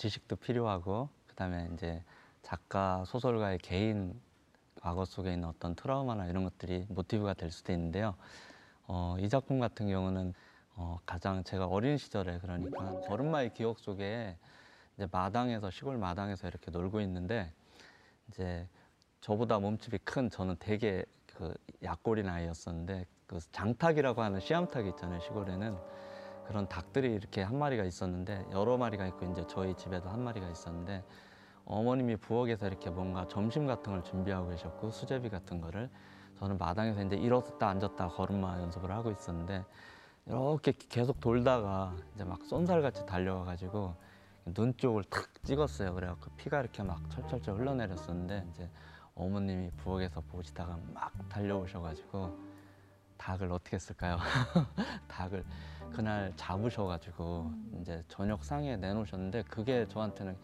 지식도 필요하고 그다음에 이제 작가 소설가의 개인 과거 속에 있는 어떤 트라우마나 이런 것들이 모티브가 될 수도 있는데요. 어, 이 작품 같은 경우는 어, 가장 제가 어린 시절에 그러니까 걸음마의 기억 속에 이제 마당에서 시골 마당에서 이렇게 놀고 있는데 이제 저보다 몸집이 큰 저는 되게 그 약골인 아이였었는데 그 장탁이라고 하는 씨암탉이 있잖아요 시골에는 그런 닭들이 이렇게 한 마리가 있었는데 여러 마리가 있고 이제 저희 집에도 한 마리가 있었는데 어머님이 부엌에서 이렇게 뭔가 점심 같은 걸 준비하고 계셨고 수제비 같은 거를 저는 마당에서 이제 일어섰다 앉았다 걸음마 연습을 하고 있었는데 이렇게 계속 돌다가 이제 막 쏜살같이 달려가 가지고 눈 쪽을 탁 찍었어요. 그래갖고 피가 이렇게 막 철철철 흘러내렸었는데 이제 어머님이 부엌에서 보시다가 막 달려오셔가지고 닭을 어떻게 했을까요? 닭을 그날 잡으셔가지고 이제 저녁 상에 내놓으셨는데 그게 저한테는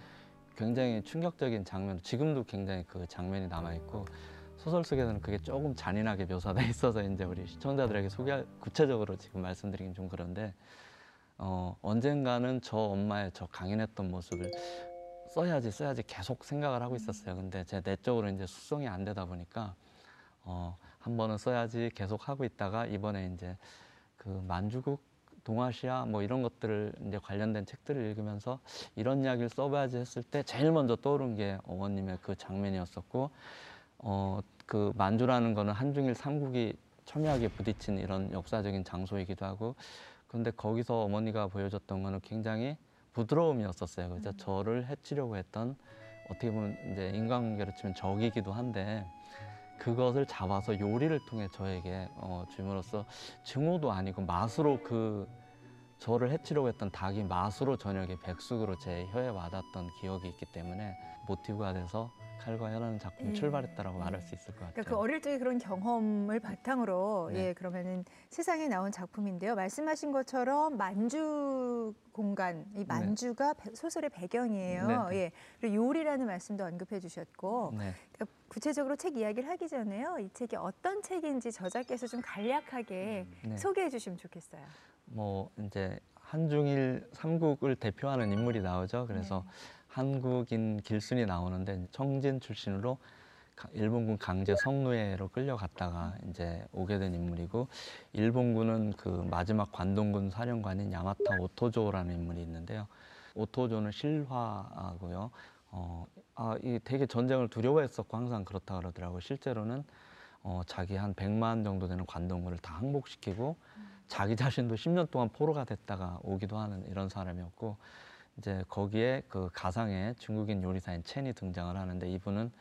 굉장히 충격적인 장면. 지금도 굉장히 그 장면이 남아 있고 소설 속에서는 그게 조금 잔인하게 묘사돼 있어서 이제 우리 시청자들에게 소개 구체적으로 지금 말씀드리긴 좀 그런데 어, 언젠가는 저 엄마의 저 강인했던 모습을 써야지 써야지 계속 생각을 하고 있었어요. 근데 제 내적으로 이제 숙성이 안 되다 보니까 어, 한 번은 써야지 계속 하고 있다가 이번에 이제 그 만주국 동아시아 뭐 이런 것들을 이제 관련된 책들을 읽으면서 이런 이야기를 써봐야지 했을 때 제일 먼저 떠오른 게 어머님의 그 장면이었었고 어, 그 만주라는 거는 한중일 삼국이 첨예하게 부딪힌 이런 역사적인 장소이기도 하고 그런데 거기서 어머니가 보여줬던 거는 굉장히 부드러움이었었어요. 그래서 저를 해치려고 했던 어떻게 보면 이제 인간관계로 치면 적이기도 한데 그것을 잡아서 요리를 통해 저에게 어, 줌으로써 증오도 아니고 맛으로 그 저를 해치려고 했던 닭이 맛으로 저녁에 백숙으로 제 혀에 와닿았던 기억이 있기 때문에 모티브가 돼서 칼과 혀라는 작품이 예. 출발했다라고 말할 수 있을 것 같아요. 그러니까 그 어릴 적의 그런 경험을 바탕으로 네. 예 그러면은 세상에 나온 작품인데요. 말씀하신 것처럼 만주 공간 이 만주가 배- 소설의 배경이에요. 네, 네. 예 그리고 요리라는 말씀도 언급해 주셨고 네. 그러니까 구체적으로 책 이야기를 하기 전에요. 이 책이 어떤 책인지 저자께서 좀 간략하게 네. 소개해 주시면 좋겠어요. 뭐 이제 한중일 삼국을 대표하는 인물이 나오죠. 그래서 네. 한국인 길순이 나오는데 청진 출신으로 가- 일본군 강제 성노예로 끌려갔다가 이제 오게 된 인물이고 일본군은 그 마지막 관동군 사령관인 야마타 오토조라는 인물이 있는데요. 오토조는 실화고요. 어, 아, 이 되게 전쟁을 두려워했었고 항상 그렇다 그러더라고요. 실제로는 어, 자기 한 100만 정도 되는 관동군을 다 항복시키고 자기 자신도 10년 동안 포로가 됐다가 오기도 하는 이런 사람이었고 이제 거기에 그 가상의 중국인 요리사인 첸이 등장을 하는데 이분은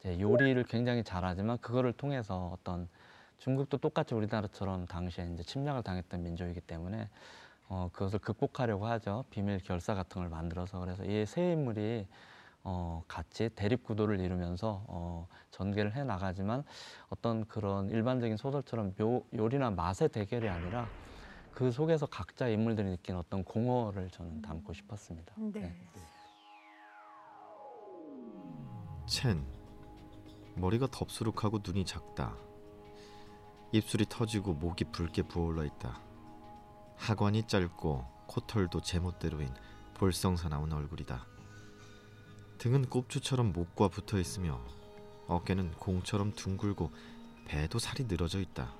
이제 요리를 굉장히 잘하지만 그거를 통해서 어떤 중국도 똑같이 우리나라처럼 당시에 이제 침략을 당했던 민족이기 때문에 어, 그것을 극복하려고 하죠. 비밀 결사 같은 걸 만들어서 그래서 이 세 인물이 어, 같이 대립 구도를 이루면서 어, 전개를 해 나가지만 어떤 그런 일반적인 소설처럼 묘, 요리나 맛의 대결이 아니라 그 속에서 각자 인물들이 느낀 어떤 공허를 저는 담고 싶었습니다. 네. 첸 머리가 덥수룩하고 눈이 작다. 입술이 터지고 목이 붉게 부어올라 있다. 하관이 짧고 코털도 제멋대로인 볼성사나운 얼굴이다. 등은 꼽추처럼 목과 붙어 있으며 어깨는 공처럼 둥글고 배도 살이 늘어져 있다.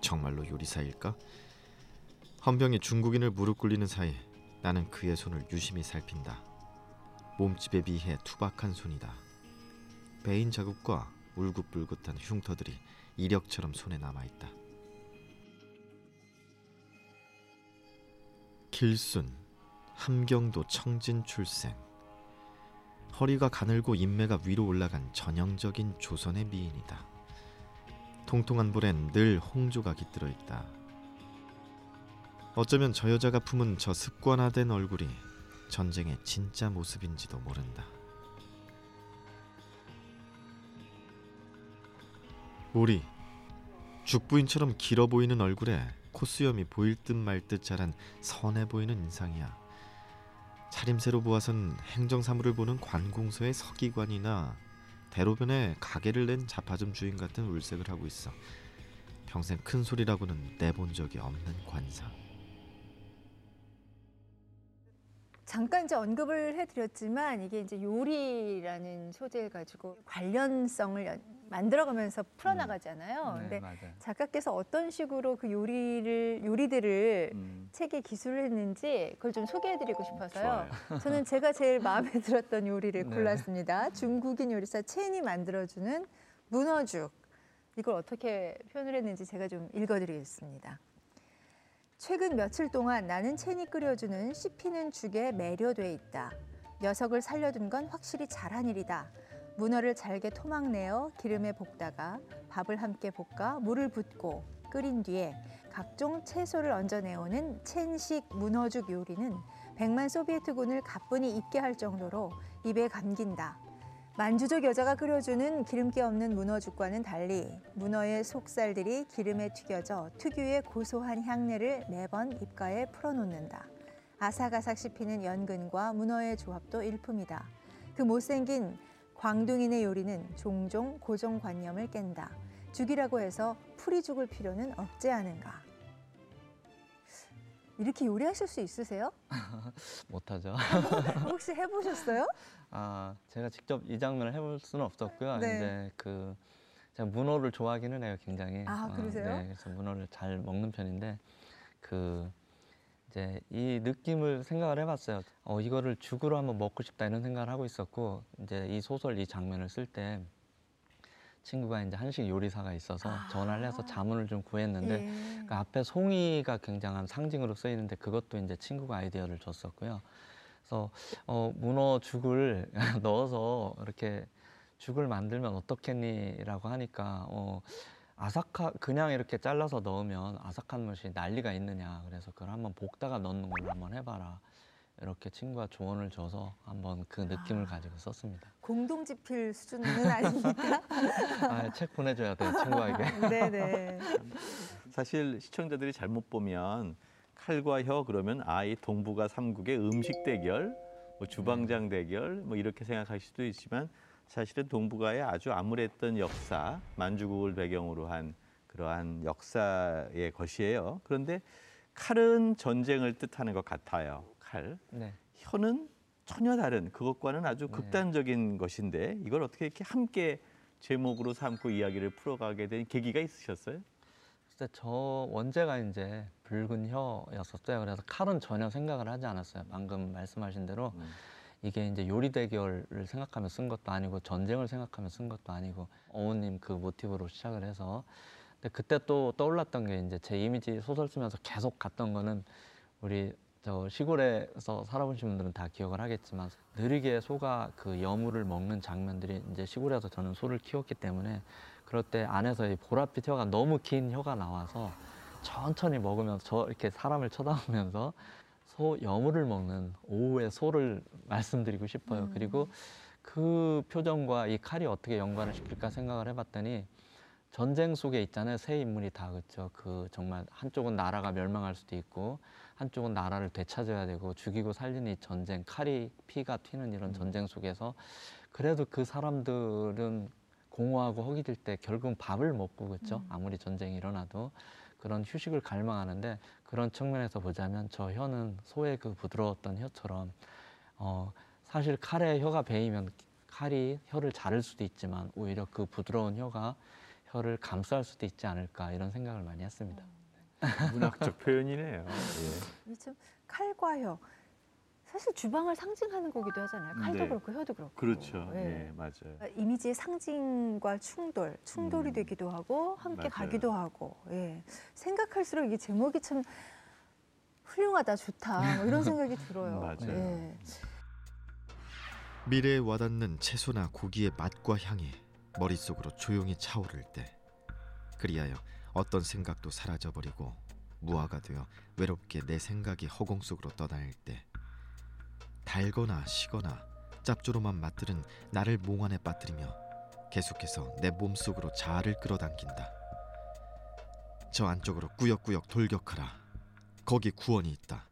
정말로 요리사일까? 헌병이 중국인을 무릎 꿇리는 사이 나는 그의 손을 유심히 살핀다. 몸집에 비해 투박한 손이다. 베인 자국과 울긋불긋한 흉터들이 이력처럼 손에 남아 있다. 길순, 함경도 청진 출생. 허리가 가늘고 인매가 위로 올라간 전형적인 조선의 미인이다. 통통한 볼엔 늘 홍조가 깃들어 있다. 어쩌면 저 여자가 품은 저 습관화된 얼굴이 전쟁의 진짜 모습인지도 모른다. 우리 죽부인처럼 길어 보이는 얼굴에 콧수염이 보일 듯 말 듯 자란 선해 보이는 인상이야. 차림새로 보아선 행정사무를 보는 관공서의 서기관이나 대로변에 가게를 낸 자파점 주인 같은 울색을 하고 있어. 평생 큰 소리라고는 내본 적이 없는 관사. 잠깐 이제 언급을 해드렸지만 이게 이제 요리라는 소재를 가지고 관련성을 연- 만들어가면서 풀어나가잖아요. 네, 근데 맞아요. 작가께서 어떤 식으로 그 요리를 요리들을 음, 책에 기술을 했는지 그걸 좀 소개해드리고 싶어서요. 좋아요. 저는 제가 제일 마음에 들었던 요리를 네. 골랐습니다. 중국인 요리사 첸이 만들어주는 문어죽. 이걸 어떻게 표현을 했는지 제가 좀 읽어드리겠습니다. 최근 며칠 동안 나는 첸이 끓여주는 씹히는 죽에 매료돼 있다. 녀석을 살려둔 건 확실히 잘한 일이다. 문어를 잘게 토막내어 기름에 볶다가 밥을 함께 볶아 물을 붓고 끓인 뒤에 각종 채소를 얹어내오는 첸식 문어죽 요리는 백만 소비에트군을 가뿐히 잊게 할 정도로 입에 감긴다. 만주족 여자가 끓여주는 기름기 없는 문어죽과는 달리 문어의 속살들이 기름에 튀겨져 특유의 고소한 향내를 매번 입가에 풀어놓는다. 아삭아삭 씹히는 연근과 문어의 조합도 일품이다. 그 못생긴 광둥인의 요리는 종종 고정관념을 깬다. 죽이라고 해서 풀이 죽을 필요는 없지 않은가. 이렇게 요리하실 수 있으세요? 못하죠. 혹시 해보셨어요? 아 제가 직접 이 장면을 해볼 수는 없었고요. 네. 이제 그 제가 문어를 좋아하기는 해요, 굉장히. 아, 그러세요? 네, 그래서 문어를 잘 먹는 편인데 그 이제 이 느낌을 생각을 해봤어요. 어 이거를 죽으로 한번 먹고 싶다 이런 생각을 하고 있었고 이제 이 소설 이 장면을 쓸 때 친구가 이제 한식 요리사가 있어서 아. 전화를 해서 자문을 좀 구했는데 예. 그 앞에 송이가 굉장한 상징으로 쓰이는데 그것도 이제 친구가 아이디어를 줬었고요. 그래서 어, 문어 죽을 넣어서 이렇게 죽을 만들면 어떻겠니라고 하니까 어, 아삭하 그냥 이렇게 잘라서 넣으면 아삭한 맛이 난리가 있느냐 그래서 그걸 한번 볶다가 넣는 걸로 한번 해봐라 이렇게 친구가 조언을 줘서 한번 그 느낌을 아. 가지고 썼습니다. 공동지필 수준은 아닙니까? 아, 책 보내줘야 돼요 친구에게. 네네. 사실 시청자들이 잘못 보면 칼과 혀 그러면 아이 동북아 삼국의 음식 대결, 뭐 주방장 대결 뭐 이렇게 생각할 수도 있지만 사실은 동북아의 아주 암울했던 역사, 만주국을 배경으로 한 그러한 역사의 것이에요. 그런데 칼은 전쟁을 뜻하는 것 같아요. 칼. 네. 혀는 전혀 다른 그것과는 아주 네. 극단적인 것인데 이걸 어떻게 이렇게 함께 제목으로 삼고 이야기를 풀어가게 된 계기가 있으셨어요? 글쎄 저 원제가 이제 붉은 혀였었어요. 그래서 칼은 전혀 생각을 하지 않았어요. 방금 말씀하신 대로 음. 이게 이제 요리 대결을 생각하며 쓴 것도 아니고 전쟁을 생각하며 쓴 것도 아니고 어머님 그 모티브로 시작을 해서 근데 그때 또 떠올랐던 게 이제 제 이미지 소설 쓰면서 계속 갔던 거는 우리 저 시골에서 살아보신 분들은 다 기억을 하겠지만 느리게 소가 그 여물을 먹는 장면들이 이제 시골에서 저는 소를 키웠기 때문에 그럴 때 안에서 이 보랏빛 혀가 너무 긴 혀가 나와서 천천히 먹으면서 저 이렇게 사람을 쳐다보면서 소 여물을 먹는 오후의 소를 말씀드리고 싶어요. 음. 그리고 그 표정과 이 칼이 어떻게 연관을 시킬까 생각을 해봤더니 전쟁 속에 있잖아요. 세 인물이 다 그렇죠. 그 정말 한쪽은 나라가 멸망할 수도 있고 한쪽은 나라를 되찾아야 되고 죽이고 살리는 이 전쟁, 칼이 피가 튀는 이런 전쟁 속에서 그래도 그 사람들은 공허하고 허기질 때 결국은 밥을 먹고 그렇죠. 아무리 전쟁이 일어나도 그런 휴식을 갈망하는데 그런 측면에서 보자면 저 혀는 소의 그 부드러웠던 혀처럼 어 사실 칼에 혀가 베이면 칼이 혀를 자를 수도 있지만 오히려 그 부드러운 혀가 혀를 감쌀 수도 있지 않을까 이런 생각을 많이 했습니다. 문학적 표현이네요. 예. 이참 칼과 혀. 사실 주방을 상징하는 거기도 하잖아요. 칼도 네. 그렇고 혀도 그렇고. 그렇죠. 예. 예, 맞아요. 이미지의 상징과 충돌, 충돌이 음. 되기도 하고 함께 맞아요. 가기도 하고. 예. 생각할수록 이 제목이 참 훌륭하다, 좋다. 뭐 이런 생각이 들어요. 맞아요. 예. 미래에 와닿는 채소나 고기의 맛과 향이 머릿속으로 조용히 차오를 때 그리하여 어떤 생각도 사라져버리고 무화가 되어 외롭게 내 생각이 허공 속으로 떠다닐 때 달거나 시거나 짭조름한 맛들은 나를 몽환에 빠뜨리며 계속해서 내 몸속으로 자아를 끌어당긴다. 저 안쪽으로 꾸역꾸역 돌격하라. 거기 구원이 있다.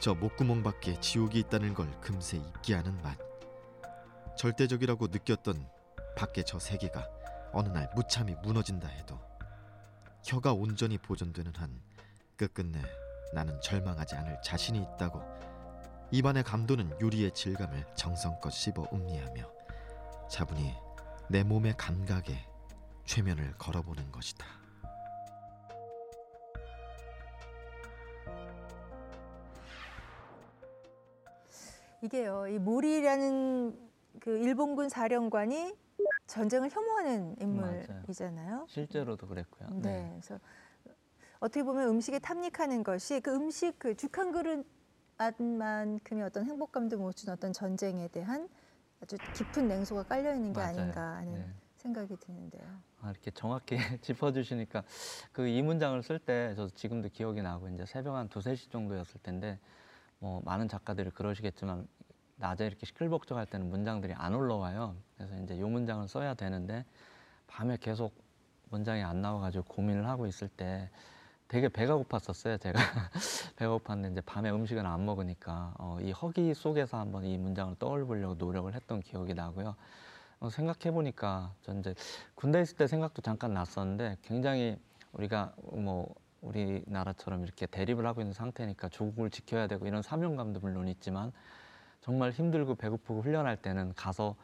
저 목구멍 밖에 지옥이 있다는 걸 금세 잊게 하는 맛. 절대적이라고 느꼈던 밖에 저 세계가 어느 날 무참히 무너진다 해도 혀가 온전히 보존되는 한 끝끝내 나는 절망하지 않을 자신이 있다고 입안의 감도는 요리의 질감을 정성껏 씹어 음미하며 차분히 내 몸의 감각에 최면을 걸어보는 것이다. 이게요. 이 모리라는 그 일본군 사령관이 전쟁을 혐오하는 인물이잖아요. 실제로도 그랬고요. 네. 그래서 어떻게 보면 음식에 탐닉하는 것이 그 음식 그 죽 한 그릇만큼의 어떤 행복감도 못준 어떤 전쟁에 대한 아주 깊은 냉소가 깔려 있는 게 맞아요. 아닌가 하는 네. 생각이 드는데요. 아, 이렇게 정확히 짚어주시니까 그 이 문장을 쓸 때 저도 지금도 기억이 나고 이제 새벽 한 두세 시 정도였을 텐데 뭐 많은 작가들이 그러시겠지만 낮에 이렇게 시끌벅적할 때는 문장들이 안 올라와요. 그래서 이제 요 문장을 써야 되는데 밤에 계속 문장이 안 나와가지고 고민을 하고 있을 때 되게 배가 고팠었어요. 제가 배가 고팠는데 이제 밤에 음식을 안 먹으니까 어, 이 허기 속에서 한번 이 문장을 떠올리려고 노력을 했던 기억이 나고요. 어, 생각해 보니까 전 이제 군대 있을 때 생각도 잠깐 났었는데 굉장히 우리가 뭐 우리나라처럼 이렇게 대립을 하고 있는 상태니까 조국을 지켜야 되고 이런 사명감도 물론 있지만 정말 힘들고 배고프고 훈련할 때는 가서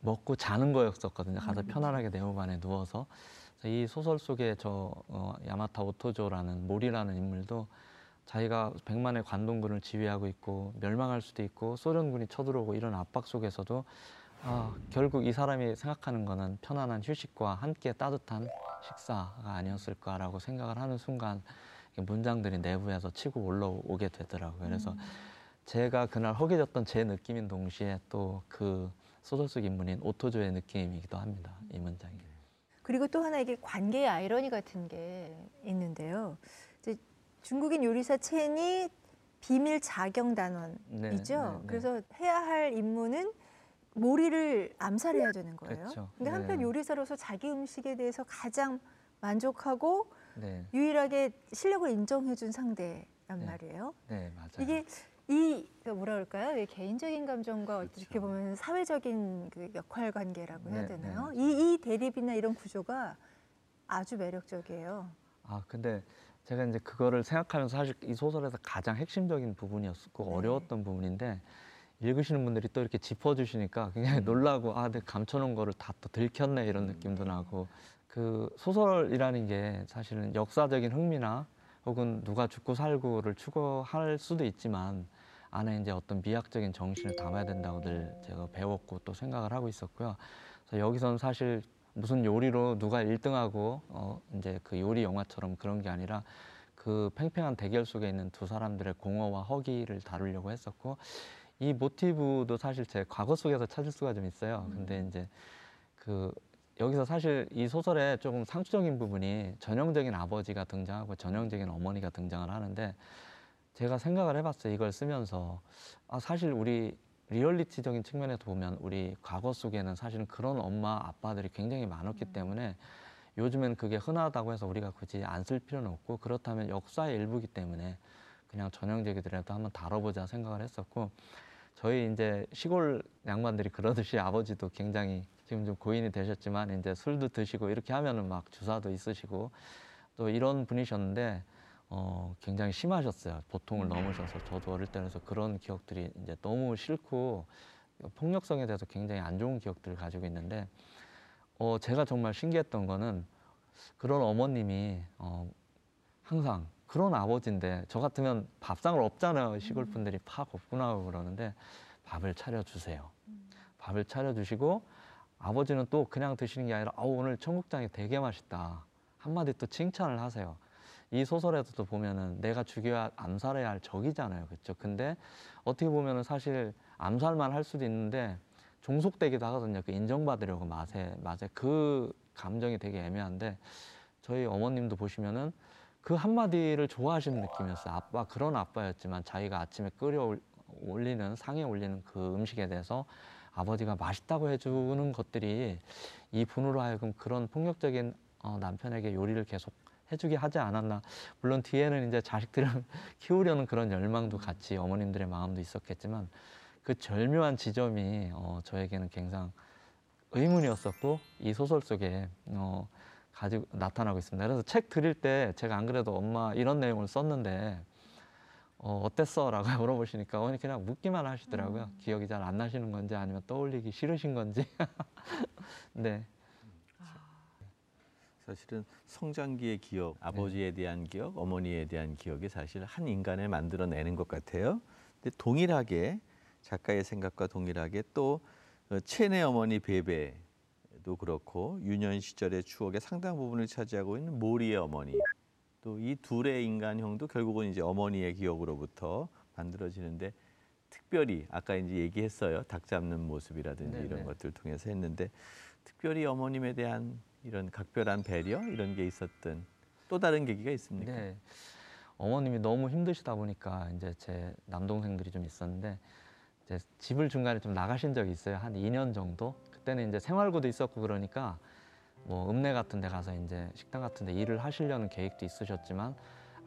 먹고 자는 거였었거든요. 가서 편안하게 네모반에 누워서 이 소설 속에 저 어, 야마타 오토조라는 모리라는 인물도 자기가 백만의 관동군을 지휘하고 있고 멸망할 수도 있고 소련군이 쳐들어오고 이런 압박 속에서도 아, 결국 이 사람이 생각하는 거는 편안한 휴식과 함께 따뜻한 식사가 아니었을까라고 생각을 하는 순간 문장들이 내부에서 치고 올라오게 되더라고요. 그래서 제가 그날 허기졌던 제 느낌인 동시에 또 그 소설 속 인물인 오토조의 느낌이기도 합니다. 이 문장이. 그리고 또 하나 이게 관계의 아이러니 같은 게 있는데요. 이제 중국인 요리사 첸이 비밀 자경 단원이죠. 네, 네, 네. 그래서 해야 할 임무는 모리를 암살해야 되는 거예요. 그렇죠. 근데 한편 네. 요리사로서 자기 음식에 대해서 가장 만족하고 네, 유일하게 실력을 인정해준 상대란 네. 말이에요. 네 맞아요. 이게 이 그러니까 뭐라 그럴까요? 이 개인적인 감정과 어떻게 그렇죠. 보면 사회적인 그 역할 관계라고 해야 네, 되나요? 네, 이, 이 대립이나 이런 구조가 아주 매력적이에요. 아 근데 제가 이제 그거를 생각하면서 사실 이 소설에서 가장 핵심적인 부분이었고 네. 어려웠던 부분인데 읽으시는 분들이 또 이렇게 짚어주시니까 굉장히 음. 놀라고 아 내가 감춰놓은 거를 다 또 들켰네 이런 느낌도 나고 그 소설이라는 게 사실은 역사적인 흥미나 혹은 누가 죽고 살고를 추구할 수도 있지만 안에 이제 어떤 미학적인 정신을 담아야 된다고 늘 제가 배웠고 또 생각을 하고 있었고요. 그래서 여기서는 사실 무슨 요리로 누가 1등하고 어 이제 그 요리 영화처럼 그런 게 아니라 그 팽팽한 대결 속에 있는 두 사람들의 공허와 허기를 다루려고 했었고 이 모티브도 사실 제 과거 속에서 찾을 수가 좀 있어요. 근데 이제 그 여기서 사실 이 소설에 조금 상투적인 부분이 전형적인 아버지가 등장하고 전형적인 어머니가 등장을 하는데 제가 생각을 해봤어요. 이걸 쓰면서 아 사실 우리 리얼리티적인 측면에서 보면 우리 과거 속에는 사실은 그런 엄마 아빠들이 굉장히 많았기 때문에 요즘엔 그게 흔하다고 해서 우리가 굳이 안 쓸 필요는 없고 그렇다면 역사의 일부기 때문에 그냥 전형적이더라도 한번 다뤄보자 생각을 했었고 저희 이제 시골 양반들이 그러듯이 아버지도 굉장히 지금 좀 고인이 되셨지만 이제 술도 드시고 이렇게 하면은 막 주사도 있으시고 또 이런 분이셨는데 어 굉장히 심하셨어요. 보통을 넘으셔서 저도 어릴 때라서 그런 기억들이 이제 너무 싫고 폭력성에 대해서 굉장히 안 좋은 기억들을 가지고 있는데 어 제가 정말 신기했던 거는 그런 어머님이 어 항상 그런 아버지인데 저 같으면 밥상을 없잖아요. 시골 분들이 팍 없구나 하고 그러는데 밥을 차려 주세요. 밥을 차려 주시고 아버지는 또 그냥 드시는 게 아니라 아우 오늘 청국장이 되게 맛있다. 한마디 또 칭찬을 하세요. 이 소설에서도 보면은 내가 죽여야 암살해야 할 적이잖아요. 그렇죠? 근데 어떻게 보면은 사실 암살만 할 수도 있는데 종속되기도 하거든요. 그 인정받으려고 맛에 맛에 그 감정이 되게 애매한데 저희 어머님도 보시면은 그 한마디를 좋아하시는 느낌이었어요. 아빠 그런 아빠였지만 자기가 아침에 끓여 올- 올리는 상에 올리는 그 음식에 대해서 아버지가 맛있다고 해주는 것들이 이 분으로 하여금 그런 폭력적인 어, 남편에게 요리를 계속 해주게 하지 않았나. 물론 뒤에는 이제 자식들을 키우려는 그런 열망도 같이 어머님들의 마음도 있었겠지만 그 절묘한 지점이 어, 저에게는 굉장히 의문이었었고 이 소설 속에 어, 가지고 나타나고 있습니다. 그래서 책 드릴 때 제가 안 그래도 엄마 이런 내용을 썼는데 어, 어땠어?라고 물어보시니까 어머니 그냥 묻기만 하시더라고요. 음. 기억이 잘 안 나시는 건지 아니면 떠올리기 싫으신 건지. 네. 사실은 성장기의 기억, 아버지에 대한 기억, 어머니에 대한 기억이 사실 한 인간을 만들어내는 것 같아요. 근데 동일하게 작가의 생각과 동일하게 또 어, 체내 어머니 베베도 그렇고 유년 시절의 추억의 상당 부분을 차지하고 있는 모리의 어머니 또 이 둘의 인간형도 결국은 이제 어머니의 기억으로부터 만들어지는데 특별히 아까 이제 얘기했어요 닭 잡는 모습이라든지 네, 이런 네. 것들 통해서 했는데 특별히 어머님에 대한 이런 각별한 배려 이런 게 있었던 또 다른 계기가 있습니까? 네. 어머님이 너무 힘드시다 보니까 이제 제 남동생들이 좀 있었는데 이제 집을 중간에 좀 나가신 적이 있어요. 한 2년 정도. 그때는 이제 생활고도 있었고 그러니까 뭐 읍내 같은 데 가서 이제 식당 같은 데 일을 하시려는 계획도 있으셨지만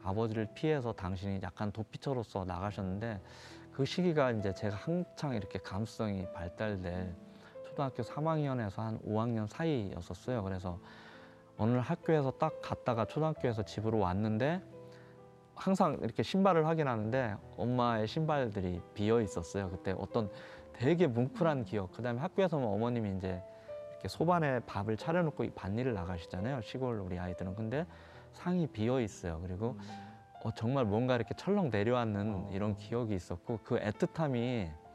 아버지를 피해서 당신이 약간 도피처로서 나가셨는데 그 시기가 이제 제가 한창 이렇게 감수성이 발달될 초등학교 3학년에서 한 5학년 사이였었어요. 그래서 어느 학교에서 딱 갔다가 초등학교에서 집으로 왔는데 항상 이렇게 신발을 확인하는데 엄마의 신발들이 비어 있었어요. 그때 어떤 되게 뭉클한 기억. 그다음에 학교에서 뭐 어머님이 이제 이렇게 소반에 밥을 차려놓고 이 밭일을 나가시잖아요. 시골 우리 아이들은 근데 상이 비어 있어요. 그리고 어, 정말 뭔가 이렇게 철렁 내려앉는 이런 기억이 있었고 그 애틋함이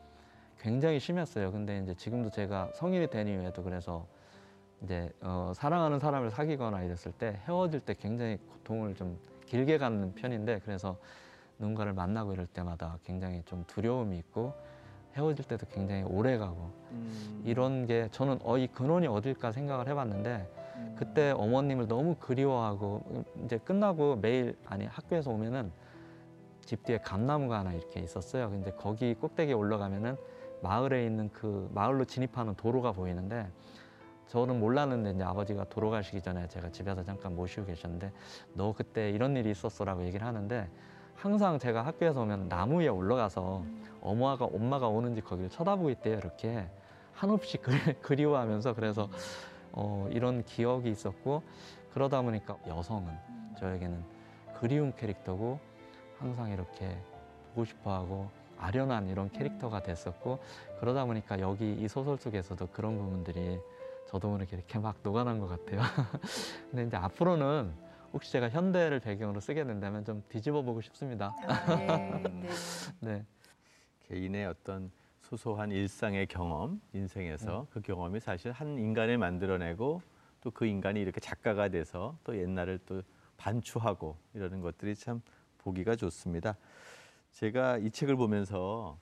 굉장히 심했어요. 근데 이제 지금도 제가 성인이 된 이후에도 그래서 이제 어, 사랑하는 사람을 사귀거나 이랬을 때 헤어질 때 굉장히 고통을 좀 길게 갖는 편인데 그래서 누군가를 만나고 이럴 때마다 굉장히 좀 두려움이 있고 헤어질 때도 굉장히 오래 가고 음. 이런 게 저는 어 이 근원이 어딜까 생각을 해봤는데 음. 그때 어머님을 너무 그리워하고 이제 끝나고 매일 아니 학교에서 오면은 집 뒤에 감나무가 하나 이렇게 있었어요. 근데 거기 꼭대기에 올라가면은 마을에 있는 그 마을로 진입하는 도로가 보이는데 저는 몰랐는데 이제 아버지가 돌아가시기 전에 제가 집에서 잠깐 모시고 계셨는데 너 그때 이런 일이 있었어라고 얘기를 하는데 항상 제가 학교에서 오면 나무 위에 올라가서 엄마가 엄마가 오는지 거기를 쳐다보고 있대요 이렇게. 한없이 그, 그리워하면서 그래서 어, 이런 기억이 있었고 그러다 보니까 여성은 저에게는 그리운 캐릭터고 항상 이렇게 보고 싶어하고 아련한 이런 캐릭터가 됐었고 그러다 보니까 여기 이 소설 속에서도 그런 부분들이 저도 모르게 이렇게 막 녹아난 것 같아요. 근데 이제 앞으로는 혹시 제가 현대를 배경으로 쓰게 된다면 좀 뒤집어 보고 싶습니다. 아, 네, 네. 네. 개인의 어떤 소소한 일상의 경험, 인생에서 그 경험이 사실 한 인간을 만들어내고 또 그 인간이 이렇게 작가가 돼서 또 옛날을 또 반추하고 이러는 것들이 참 보기가 좋습니다. 제가 이 책을 보면서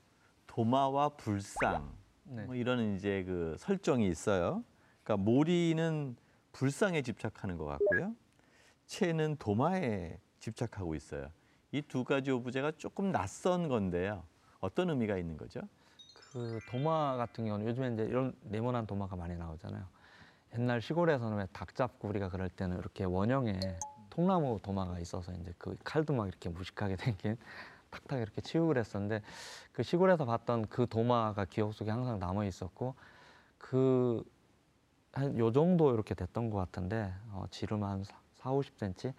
도마와 불상 네. 뭐 이런 이제 그 설정이 있어요. 그러니까 모리는 불상에 집착하는 것 같고요. 채는 도마에 집착하고 있어요. 이 두 가지 오브제가 조금 낯선 건데요. 어떤 의미가 있는 거죠? 그 도마 같은 경우는 요즘에 이제 이런 네모난 도마가 많이 나오잖아요. 옛날 시골에서는 왜 닭 잡고 우리가 그럴 때는 이렇게 원형의 통나무 도마가 있어서 이제 그 칼도 막 이렇게 무식하게 생긴 탁탁 이렇게 치우고 그랬었는데 그 시골에서 봤던 그 도마가 기억 속에 항상 남아 있었고 그 한 요 정도 이렇게 됐던 것 같은데 어, 지름 한 4, 50cm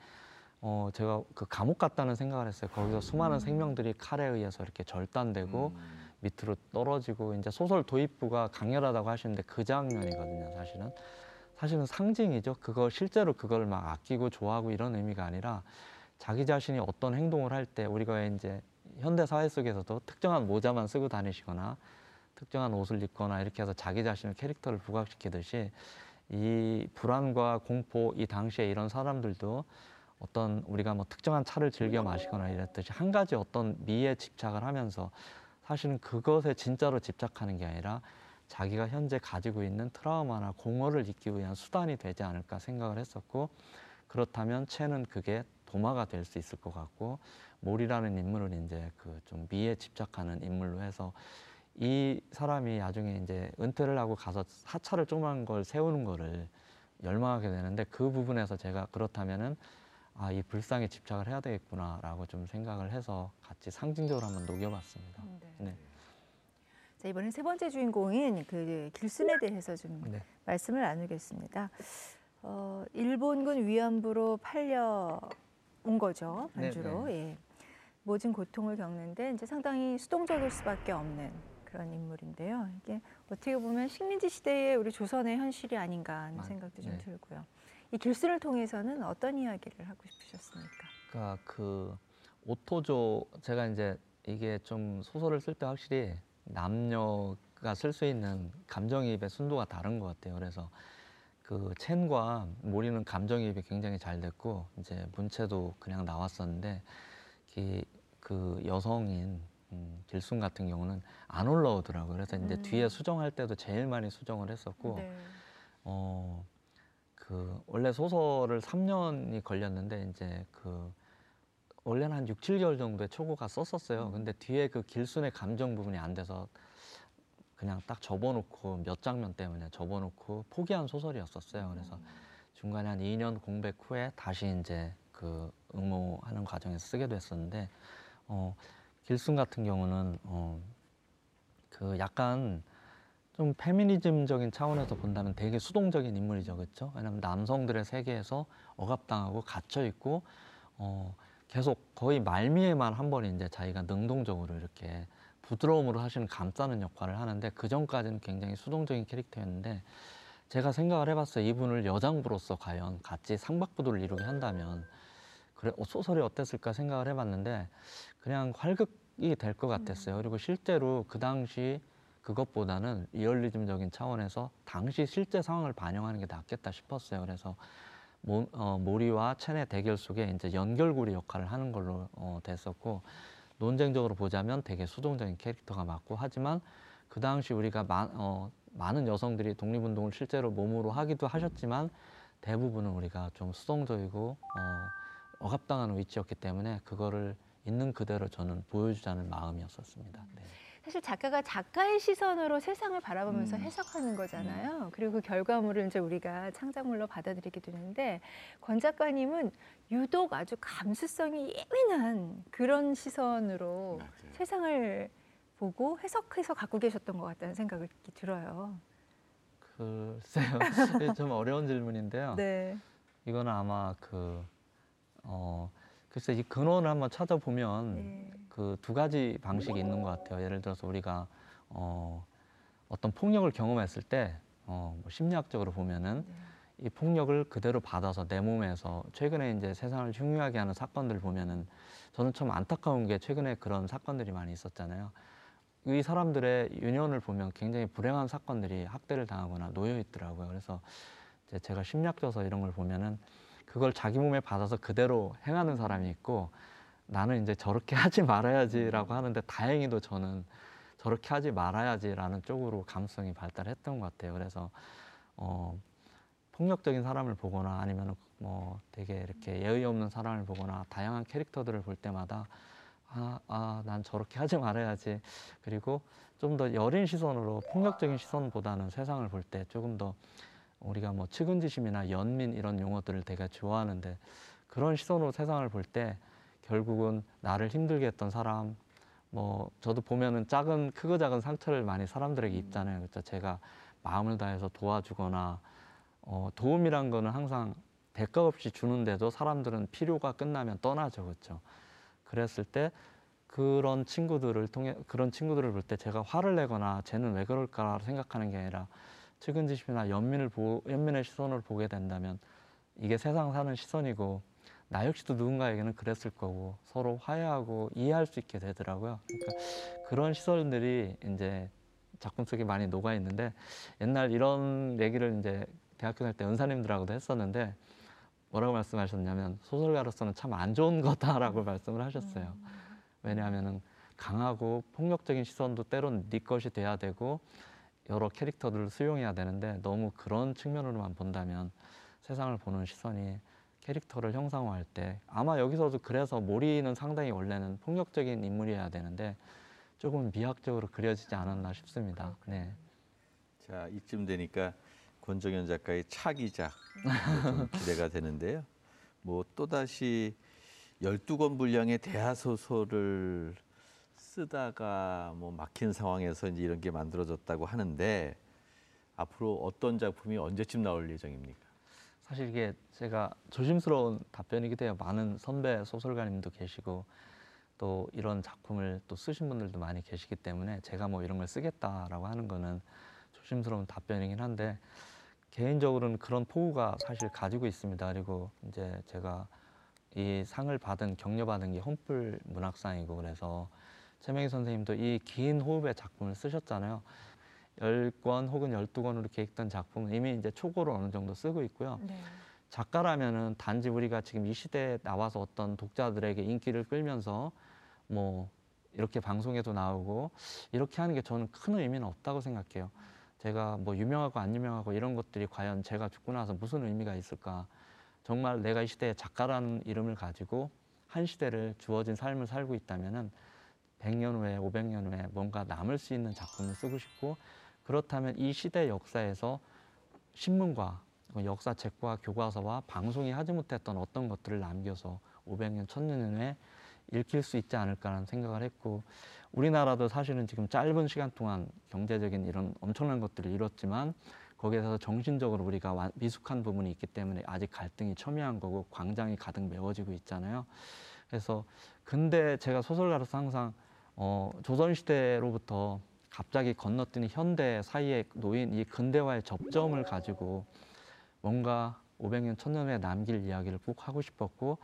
어 제가 그 감옥 같다는 생각을 했어요. 거기서 수많은 생명들이 칼에 의해서 이렇게 절단되고 음. 밑으로 떨어지고 이제 소설 도입부가 강렬하다고 하시는데 그 장면이거든요. 사실은 사실은 상징이죠. 그거 실제로 그걸 막 아끼고 좋아하고 이런 의미가 아니라 자기 자신이 어떤 행동을 할 때 우리가 왜 이제 현대 사회 속에서도 특정한 모자만 쓰고 다니시거나 특정한 옷을 입거나 이렇게 해서 자기 자신의 캐릭터를 부각시키듯이 이 불안과 공포 이 당시에 이런 사람들도 어떤 우리가 뭐 특정한 차를 즐겨 마시거나 이랬듯이 한 가지 어떤 미에 집착을 하면서 사실은 그것에 진짜로 집착하는 게 아니라 자기가 현재 가지고 있는 트라우마나 공허를 잊기 위한 수단이 되지 않을까 생각을 했었고 그렇다면 채는 그게 도마가 될 수 있을 것 같고 몰이라는 인물을 이제 그 좀 미에 집착하는 인물로 해서 이 사람이 나중에 이제 은퇴를 하고 가서 사찰을 조그만 걸 세우는 거를 열망하게 되는데 그 부분에서 제가 그렇다면은 아 이 불상에 집착을 해야 되겠구나라고 좀 생각을 해서 같이 상징적으로 한번 녹여봤습니다. 네. 네. 자 이번엔 세 번째 주인공인 그 길순에 대해서 좀 네. 말씀을 나누겠습니다. 어, 일본군 위안부로 팔려 온 거죠 반주로. 예. 모진 고통을 겪는데 이제 상당히 수동적일 수밖에 없는 그런 인물인데요. 이게 어떻게 보면 식민지 시대의 우리 조선의 현실이 아닌가 하는 맞- 생각도 좀 네. 들고요. 이 길순을 통해서는 어떤 이야기를 하고 싶으셨습니까? 그러니까 그 오토조 제가 이제 이게 좀 소설을 쓸 때 확실히 남녀가 쓸 수 있는 감정이입의 순도가 다른 것 같아요. 그래서 그 첸과 모리는 감정이입이 굉장히 잘 됐고 이제 문체도 그냥 나왔었는데 이, 그 여성인 음, 길순 같은 경우는 안 올라오더라고요. 그래서 이제 음. 뒤에 수정할 때도 제일 많이 수정을 했었고 네. 어, 그 원래 소설을 3년이 걸렸는데 이제 그 원래는 한 6, 7개월 정도의 초고가 썼었어요. 음. 근데 뒤에 그 길순의 감정 부분이 안 돼서 그냥 딱 접어놓고 몇 장면 때문에 접어놓고 포기한 소설이었었어요. 그래서 중간에 한 2년 공백 후에 다시 이제 그 응모하는 과정에서 쓰게 됐었는데 어, 길순 같은 경우는 어, 그 약간 좀 페미니즘적인 차원에서 본다면 되게 수동적인 인물이죠, 그렇죠? 왜냐하면 남성들의 세계에서 억압당하고 갇혀 있고 어, 계속 거의 말미에만 한 번 이제 자기가 능동적으로 이렇게 부드러움으로 하시는 감싸는 역할을 하는데 그 전까지는 굉장히 수동적인 캐릭터였는데 제가 생각을 해봤어요. 이분을 여장부로서 과연 같이 상박부도를 이루게 한다면 그래 어, 소설이 어땠을까 생각을 해봤는데 그냥 활극이 될 것 같았어요. 그리고 실제로 그 당시 그것보다는 리얼리즘적인 차원에서 당시 실제 상황을 반영하는 게 낫겠다 싶었어요. 그래서 모, 어, 모리와 첸의 대결 속에 이제 연결고리 역할을 하는 걸로 어, 됐었고 논쟁적으로 보자면 되게 수동적인 캐릭터가 맞고 하지만 그 당시 우리가 마, 어, 많은 여성들이 독립운동을 실제로 몸으로 하기도 하셨지만 대부분은 우리가 좀 수동적이고 어, 억압당하는 위치였기 때문에 그거를 있는 그대로 저는 보여주자는 마음이었었습니다. 네. 사실 작가가 작가의 시선으로 세상을 바라보면서 음. 해석하는 거잖아요. 그리고 그 결과물을 이제 우리가 창작물로 받아들이게 되는데 권 작가님은 유독 아주 감수성이 예민한 그런 시선으로 맞아요. 세상을 보고 해석해서 갖고 계셨던 것 같다는 생각이 들어요. 글쎄요, 좀 어려운 질문인데요. 네. 이거는 아마 그 어, 글쎄 이 근원을 한번 찾아보면 네. 그 두 가지 방식이 있는 것 같아요. 예를 들어서 우리가 어, 어떤 폭력을 경험했을 때 어, 뭐 심리학적으로 보면은 네. 이 폭력을 그대로 받아서 내 몸에서 최근에 이제 세상을 흉흉하게 하는 사건들 보면은 저는 참 안타까운 게 최근에 그런 사건들이 많이 있었잖아요. 이 사람들의 유년을 보면 굉장히 불행한 사건들이 학대를 당하거나 놓여 있더라고요. 그래서 이제 제가 심리학져서 이런 걸 보면은 그걸 자기 몸에 받아서 그대로 행하는 사람이 있고 나는 이제 저렇게 하지 말아야지라고 하는데 다행히도 저는 저렇게 하지 말아야지라는 쪽으로 감성이 발달했던 것 같아요. 그래서 어, 폭력적인 사람을 보거나 아니면 뭐 되게 이렇게 예의 없는 사람을 보거나 다양한 캐릭터들을 볼 때마다 아, 아, 난 저렇게 하지 말아야지. 그리고 좀 더 여린 시선으로 폭력적인 시선보다는 세상을 볼 때 조금 더 우리가 뭐 측은지심이나 연민 이런 용어들을 되게 좋아하는데 그런 시선으로 세상을 볼때 결국은 나를 힘들게 했던 사람 뭐 저도 보면은 작은 크고 작은 상처를 많이 사람들에게 입잖아요. 그렇죠. 제가 마음을 다해서 도와주거나 어, 도움이란 거는 항상 대가 없이 주는데도 사람들은 필요가 끝나면 떠나죠. 그렇죠. 그랬을 때 그런 친구들을 통해 그런 친구들을 볼 때 제가 화를 내거나 쟤는 왜 그럴까 생각하는 게 아니라 측은지심이나 연민을 보, 연민의 시선을 보게 된다면 이게 세상 사는 시선이고 나 역시도 누군가에게는 그랬을 거고 서로 화해하고 이해할 수 있게 되더라고요. 그러니까 그런 시선들이 이제 작품 속에 많이 녹아 있는데 옛날 이런 얘기를 이제 대학교 다닐 때 은사님들하고도 했었는데 뭐라고 말씀하셨냐면 소설가로서는 참 안 좋은 거다라고 말씀을 하셨어요. 왜냐하면은 강하고 폭력적인 시선도 때론 네 것이 돼야 되고 여러 캐릭터들을 수용해야 되는데 너무 그런 측면으로만 본다면 세상을 보는 시선이 캐릭터를 형상화할 때 아마 여기서도 그래서 모리는 상당히 원래는 폭력적인 인물이어야 되는데 조금 미학적으로 그려지지 않았나 싶습니다. 네. 자 이쯤 되니까 권정현 작가의 차기작 좀 기대가 되는데요. 뭐 또다시 12권 분량의 대하 소설을 쓰다가 뭐 막힌 상황에서 이제 이런 게 만들어졌다고 하는데 앞으로 어떤 작품이 언제쯤 나올 예정입니까? 사실 이게 제가 조심스러운 답변이기도 해요. 많은 선배 소설가님도 계시고 또 이런 작품을 또 쓰신 분들도 많이 계시기 때문에 제가 뭐 이런 걸 쓰겠다라고 하는 거는 조심스러운 답변이긴 한데 개인적으로는 그런 포부가 사실 가지고 있습니다. 그리고 이제 제가 이 상을 받은 격려받은 게 홈플 문학상이고 그래서 최명희 선생님도 이 긴 호흡의 작품을 쓰셨잖아요. 10권 혹은 12권으로 계획된 작품은 이미 이제 초고를 어느 정도 쓰고 있고요. 네. 작가라면은 단지 우리가 지금 이 시대에 나와서 어떤 독자들에게 인기를 끌면서 뭐 이렇게 방송에도 나오고 이렇게 하는 게 저는 큰 의미는 없다고 생각해요. 제가 뭐 유명하고 안 유명하고 이런 것들이 과연 제가 죽고 나서 무슨 의미가 있을까? 정말 내가 이 시대의 작가라는 이름을 가지고 한 시대를 주어진 삶을 살고 있다면은 100년 후에 500년 후에 뭔가 남을 수 있는 작품을 쓰고 싶고 그렇다면 이 시대 역사에서 신문과 역사 책과 교과서와 방송이 하지 못했던 어떤 것들을 남겨서 500년, 1000년 후에 읽힐 수 있지 않을까라는 생각을 했고 우리나라도 사실은 지금 짧은 시간 동안 경제적인 이런 엄청난 것들을 이뤘지만 거기에서 정신적으로 우리가 완- 미숙한 부분이 있기 때문에 아직 갈등이 첨예한 거고 광장이 가득 메워지고 있잖아요. 그래서 근데 제가 소설가로서 항상 어, 조선시대로부터 갑자기 건너뛰는 현대 사이에 놓인 이 근대화의 접점을 가지고 뭔가 500년, 1000년 후에 남길 이야기를 꼭 하고 싶었고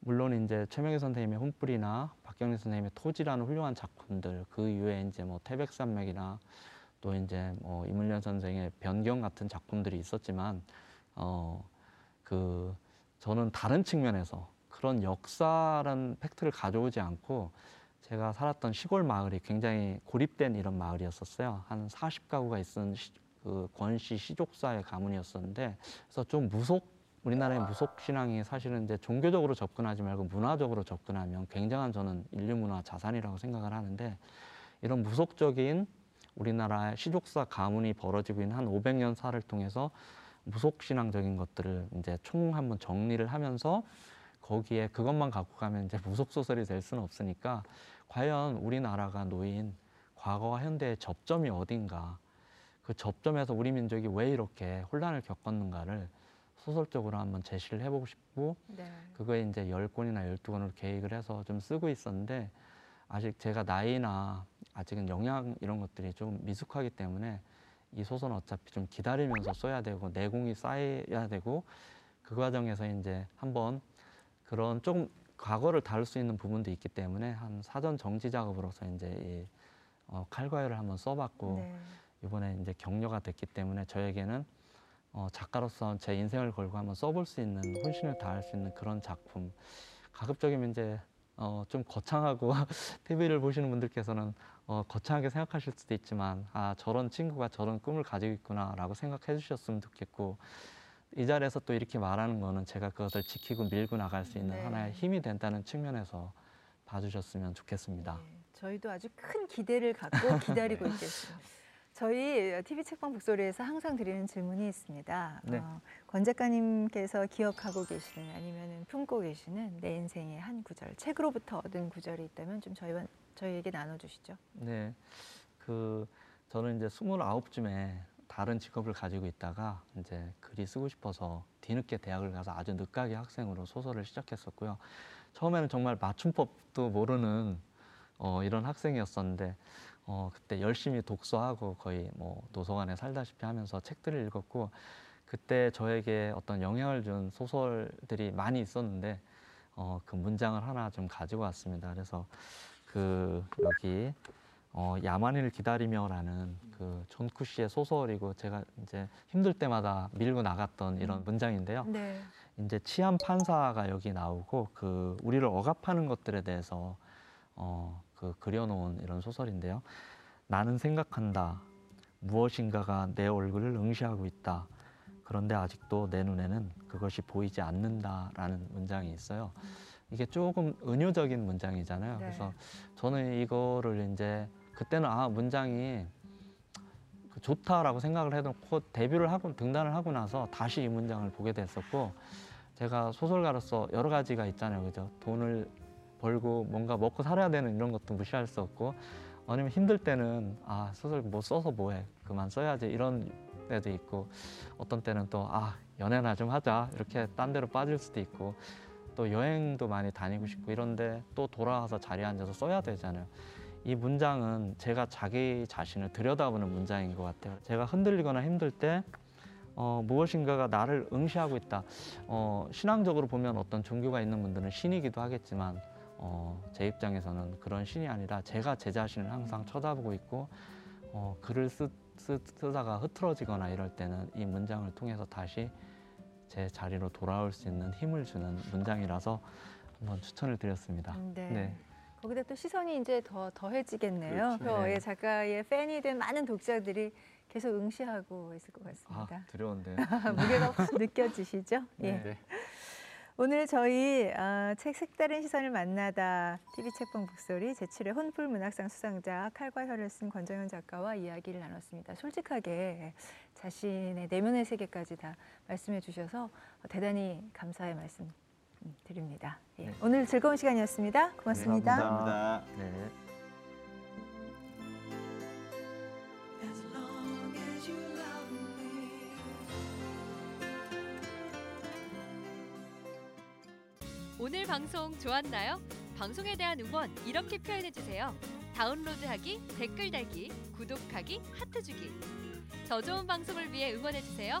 물론 이제 최명희 선생님의 혼불이나 박경림 선생님의 토지라는 훌륭한 작품들 그 이후에 이제 뭐 태백산맥이나 또 이제 뭐 이문련 선생의 변경 같은 작품들이 있었지만 어 그 저는 다른 측면에서 그런 역사라는 팩트를 가져오지 않고 제가 살았던 시골 마을이 굉장히 고립된 이런 마을이었었어요. 한 40가구가 있는 시, 그 권씨 시족사의 가문이었었는데 그래서 좀 무속 우리나라의 무속 신앙이 사실은 이제 종교적으로 접근하지 말고 문화적으로 접근하면 굉장한 저는 인류 문화 자산이라고 생각을 하는데 이런 무속적인 우리나라의 시족사 가문이 벌어지고 있는 한 500년 사를 통해서 무속 신앙적인 것들을 이제 총 한번 정리를 하면서 거기에 그것만 갖고 가면 이제 무속 소설이 될 수는 없으니까 과연 우리나라가 놓인 과거와 현대의 접점이 어딘가 그 접점에서 우리 민족이 왜 이렇게 혼란을 겪었는가를 소설적으로 한번 제시를 해보고 싶고 네. 그거에 이제 열 권이나 열두 권으로 계획을 해서 좀 쓰고 있었는데 아직 제가 나이나 아직은 영양 이런 것들이 좀 미숙하기 때문에 이 소설은 어차피 좀 기다리면서 써야 되고 내공이 쌓여야 되고 그 과정에서 이제 한번 그런 좀 과거를 다룰 수 있는 부분도 있기 때문에 한 사전 정지 작업으로서 이제 이 어, 칼과유를 한번 써봤고 네. 이번에 이제 격려가 됐기 때문에 저에게는 어, 작가로서 제 인생을 걸고 한번 써볼 수 있는 혼신을 다할 수 있는 그런 작품. 가급적이면 이제 어, 좀 거창하고 TV를 보시는 분들께서는 어, 거창하게 생각하실 수도 있지만 아 저런 친구가 저런 꿈을 가지고 있구나라고 생각해 주셨으면 좋겠고 이 자리에서 또 이렇게 말하는 거는 제가 그것을 지키고 밀고 나갈 수 있는 네. 하나의 힘이 된다는 측면에서 봐주셨으면 좋겠습니다. 네, 저희도 아주 큰 기대를 갖고 기다리고 있겠습니다. 저희 TV 책방 북소리에서 항상 드리는 질문이 있습니다. 네. 어, 권 작가님께서 기억하고 계시는 아니면 품고 계시는 내 인생의 한 구절, 책으로부터 얻은 구절이 있다면 좀 저희와 저희에게 나눠주시죠. 네, 그 저는 이제 스물아홉쯤에 다른 직업을 가지고 있다가 이제 글이 쓰고 싶어서 뒤늦게 대학을 가서 아주 늦가기 학생으로 소설을 시작했었고요. 처음에는 정말 맞춤법도 모르는 어, 이런 학생이었었는데 어, 그때 열심히 독서하고 거의 뭐 도서관에 살다시피 하면서 책들을 읽었고 그때 저에게 어떤 영향을 준 소설들이 많이 있었는데 어, 그 문장을 하나 좀 가지고 왔습니다. 그래서 그 여기 어, 야만인을 기다리며라는 그 존쿠 씨의 소설이고 제가 이제 힘들 때마다 밀고 나갔던 이런 문장인데요. 네. 이제 치안 판사가 여기 나오고 그 우리를 억압하는 것들에 대해서 어, 그 그려놓은 이런 소설인데요. 나는 생각한다. 무엇인가가 내 얼굴을 응시하고 있다. 그런데 아직도 내 눈에는 그것이 보이지 않는다라는 문장이 있어요. 이게 조금 은유적인 문장이잖아요. 네. 그래서 저는 이거를 이제 그때는 아 문장이 그 좋다라고 생각을 해놓고 데뷔를 하고 등단을 하고 나서 다시 이 문장을 보게 됐었고 제가 소설가로서 여러 가지가 있잖아요, 그죠? 돈을 벌고 뭔가 먹고 살아야 되는 이런 것도 무시할 수 없고 아니면 힘들 때는 아 소설 뭐 써서 뭐해 그만 써야지 이런 때도 있고 어떤 때는 또 아 연애나 좀 하자 이렇게 딴 데로 빠질 수도 있고 또 여행도 많이 다니고 싶고 이런데 또 돌아와서 자리에 앉아서 써야 되잖아요. 이 문장은 제가 자기 자신을 들여다보는 문장인 것 같아요. 제가 흔들리거나 힘들 때 어, 무엇인가가 나를 응시하고 있다. 어, 신앙적으로 보면 어떤 종교가 있는 분들은 신이기도 하겠지만 어, 제 입장에서는 그런 신이 아니라 제가 제 자신을 항상 쳐다보고 있고 어, 글을 쓰, 쓰, 쓰다가 흐트러지거나 이럴 때는 이 문장을 통해서 다시 제 자리로 돌아올 수 있는 힘을 주는 문장이라서 한번 추천을 드렸습니다. 네. 네. 거기다 또 시선이 이제 더 더해지겠네요. 그렇죠. 그 네. 예, 작가의 팬이 된 많은 독자들이 계속 응시하고 있을 것 아, 같습니다. 두려운데요. 무게가 확 느껴지시죠? 예. 네. 오늘 저희 아, 책 색다른 시선을 만나다 TV 책방 북소리 제7회 혼풀 문학상 수상자 칼과 혀를 쓴 권정현 작가와 이야기를 나눴습니다. 솔직하게 자신의 내면의 세계까지 다 말씀해 주셔서 대단히 감사의 말씀 음, 드립니다. 예. 네. 오늘 즐거운 시간이었습니다. 고맙습니다. 감사합니다. 네. Love me. 오늘 방송 좋았나요? 방송에 대한 응원 이렇게 표현해 주세요. 다운로드하기, 댓글 달기, 구독하기, 하트 주기. 더 좋은 방송을 위해 응원해 주세요.